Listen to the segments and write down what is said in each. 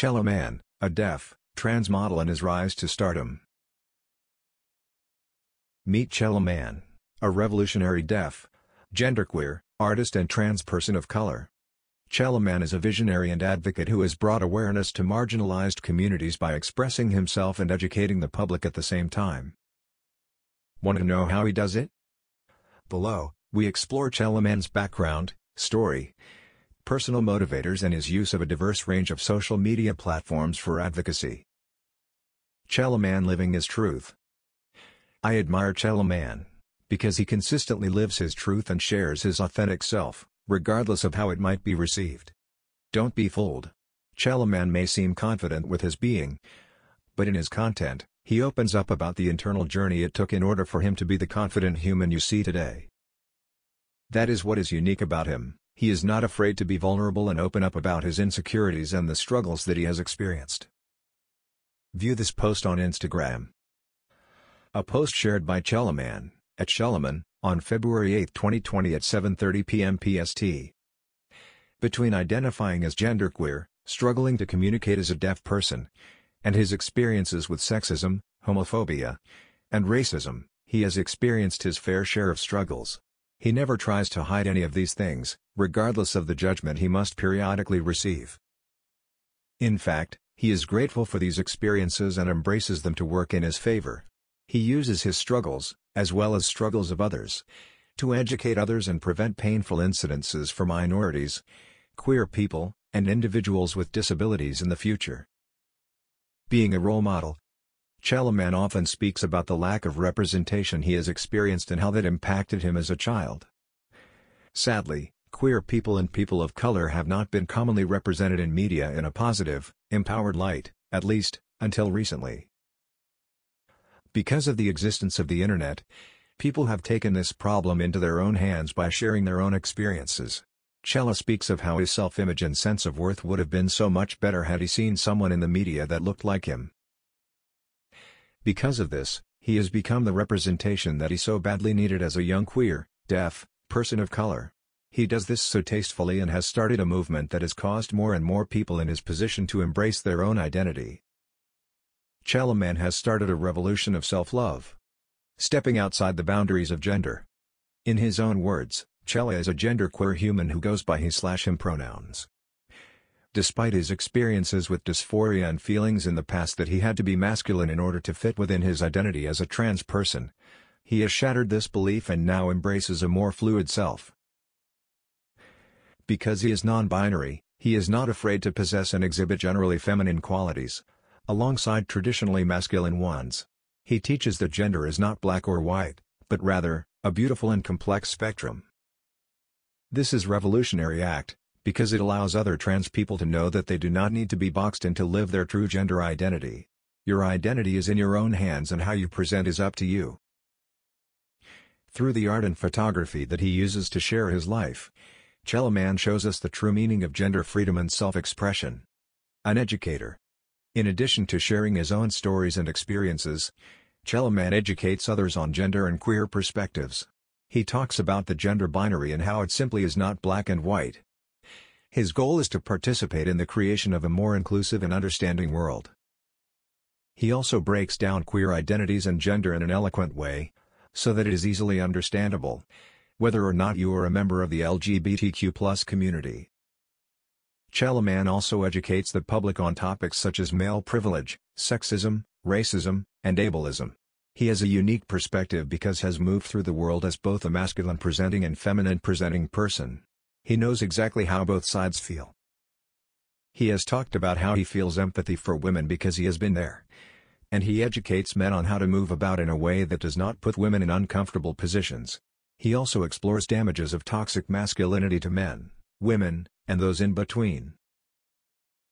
Chella Man, a deaf, trans model and his rise to stardom. Meet Chella Man, a revolutionary deaf, genderqueer, artist and trans person of color. Chella Man is a visionary and advocate who has brought awareness to marginalized communities by expressing himself and educating the public at the same time. Want to know how he does it? Below, we explore Chella Man's background, story, personal motivators and his use of a diverse range of social media platforms for advocacy. Chella Man living his truth. I admire Chella Man because he consistently lives his truth and shares his authentic self, regardless of how it might be received. Don't be fooled. Chella Man may seem confident with his being, but in his content, he opens up about the internal journey it took in order for him to be the confident human you see today. That is what is unique about him. He is not afraid to be vulnerable and open up about his insecurities and the struggles that he has experienced. View this post on Instagram. A post shared by Chella Man, at chellaman, on February 8, 2020 at 7.30 p.m. PST. Between identifying as genderqueer, struggling to communicate as a deaf person, and his experiences with sexism, homophobia, and racism, he has experienced his fair share of struggles. He never tries to hide any of these things, regardless of the judgment he must periodically receive. In fact, he is grateful for these experiences and embraces them to work in his favor. He uses his struggles, as well as struggles of others, to educate others and prevent painful incidences for minorities, queer people, and individuals with disabilities in the future. Being a role model, Chella Man often speaks about the lack of representation he has experienced and how that impacted him as a child. Sadly, queer people and people of color have not been commonly represented in media in a positive, empowered light, at least, until recently. Because of the existence of the internet, people have taken this problem into their own hands by sharing their own experiences. Chella speaks of how his self-image and sense of worth would have been so much better had he seen someone in the media that looked like him. Because of this, he has become the representation that he so badly needed as a young queer, deaf, person of color. He does this so tastefully and has started a movement that has caused more and more people in his position to embrace their own identity. Chella Man has started a revolution of self-love. Stepping outside the boundaries of gender. In his own words, Chella is a genderqueer human who goes by he/him pronouns. Despite his experiences with dysphoria and feelings in the past that he had to be masculine in order to fit within his identity as a trans person, he has shattered this belief and now embraces a more fluid self. Because he is non-binary, he is not afraid to possess and exhibit generally feminine qualities, alongside traditionally masculine ones. He teaches that gender is not black or white, but rather, a beautiful and complex spectrum. This is revolutionary act, because it allows other trans people to know that they do not need to be boxed in to live their true gender identity. Your identity is in your own hands and how you present is up to you. Through the art and photography that he uses to share his life, Chella Man shows us the true meaning of gender freedom and self-expression. An educator. In addition to sharing his own stories and experiences, Chella Man educates others on gender and queer perspectives. He talks about the gender binary and how it simply is not black and white. His goal is to participate in the creation of a more inclusive and understanding world. He also breaks down queer identities and gender in an eloquent way, so that it is easily understandable, whether or not you are a member of the LGBTQ community. Chella Man also educates the public on topics such as male privilege, sexism, racism, and ableism. He has a unique perspective because has moved through the world as both a masculine presenting and feminine presenting person. He knows exactly how both sides feel. He has talked about how he feels empathy for women because he has been there. And he educates men on how to move about in a way that does not put women in uncomfortable positions. He also explores damages of toxic masculinity to men, women, and those in between.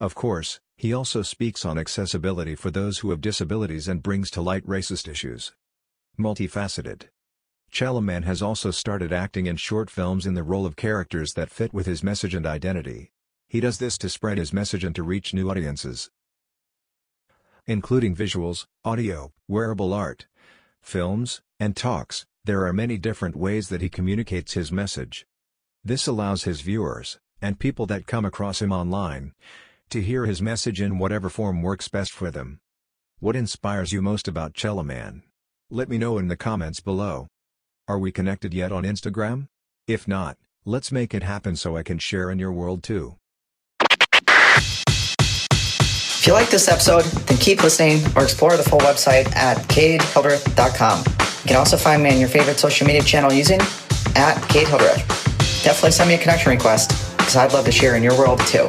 Of course, he also speaks on accessibility for those who have disabilities and brings to light racist issues. Multifaceted. Chella Man has also started acting in short films in the role of characters that fit with his message and identity. He does this to spread his message and to reach new audiences. Including visuals, audio, wearable art, films, and talks, there are many different ways that he communicates his message. This allows his viewers, and people that come across him online, to hear his message in whatever form works best for them. What inspires you most about Chella Man? Let me know in the comments below. Are we connected yet on Instagram? If not, let's make it happen so I can share in your world too. If you like this episode, then keep listening or explore the full website at cadehildreth.com. You can also find me on your favorite social media channel using at Cade Hildreth. Definitely send me a connection request because I'd love to share in your world too.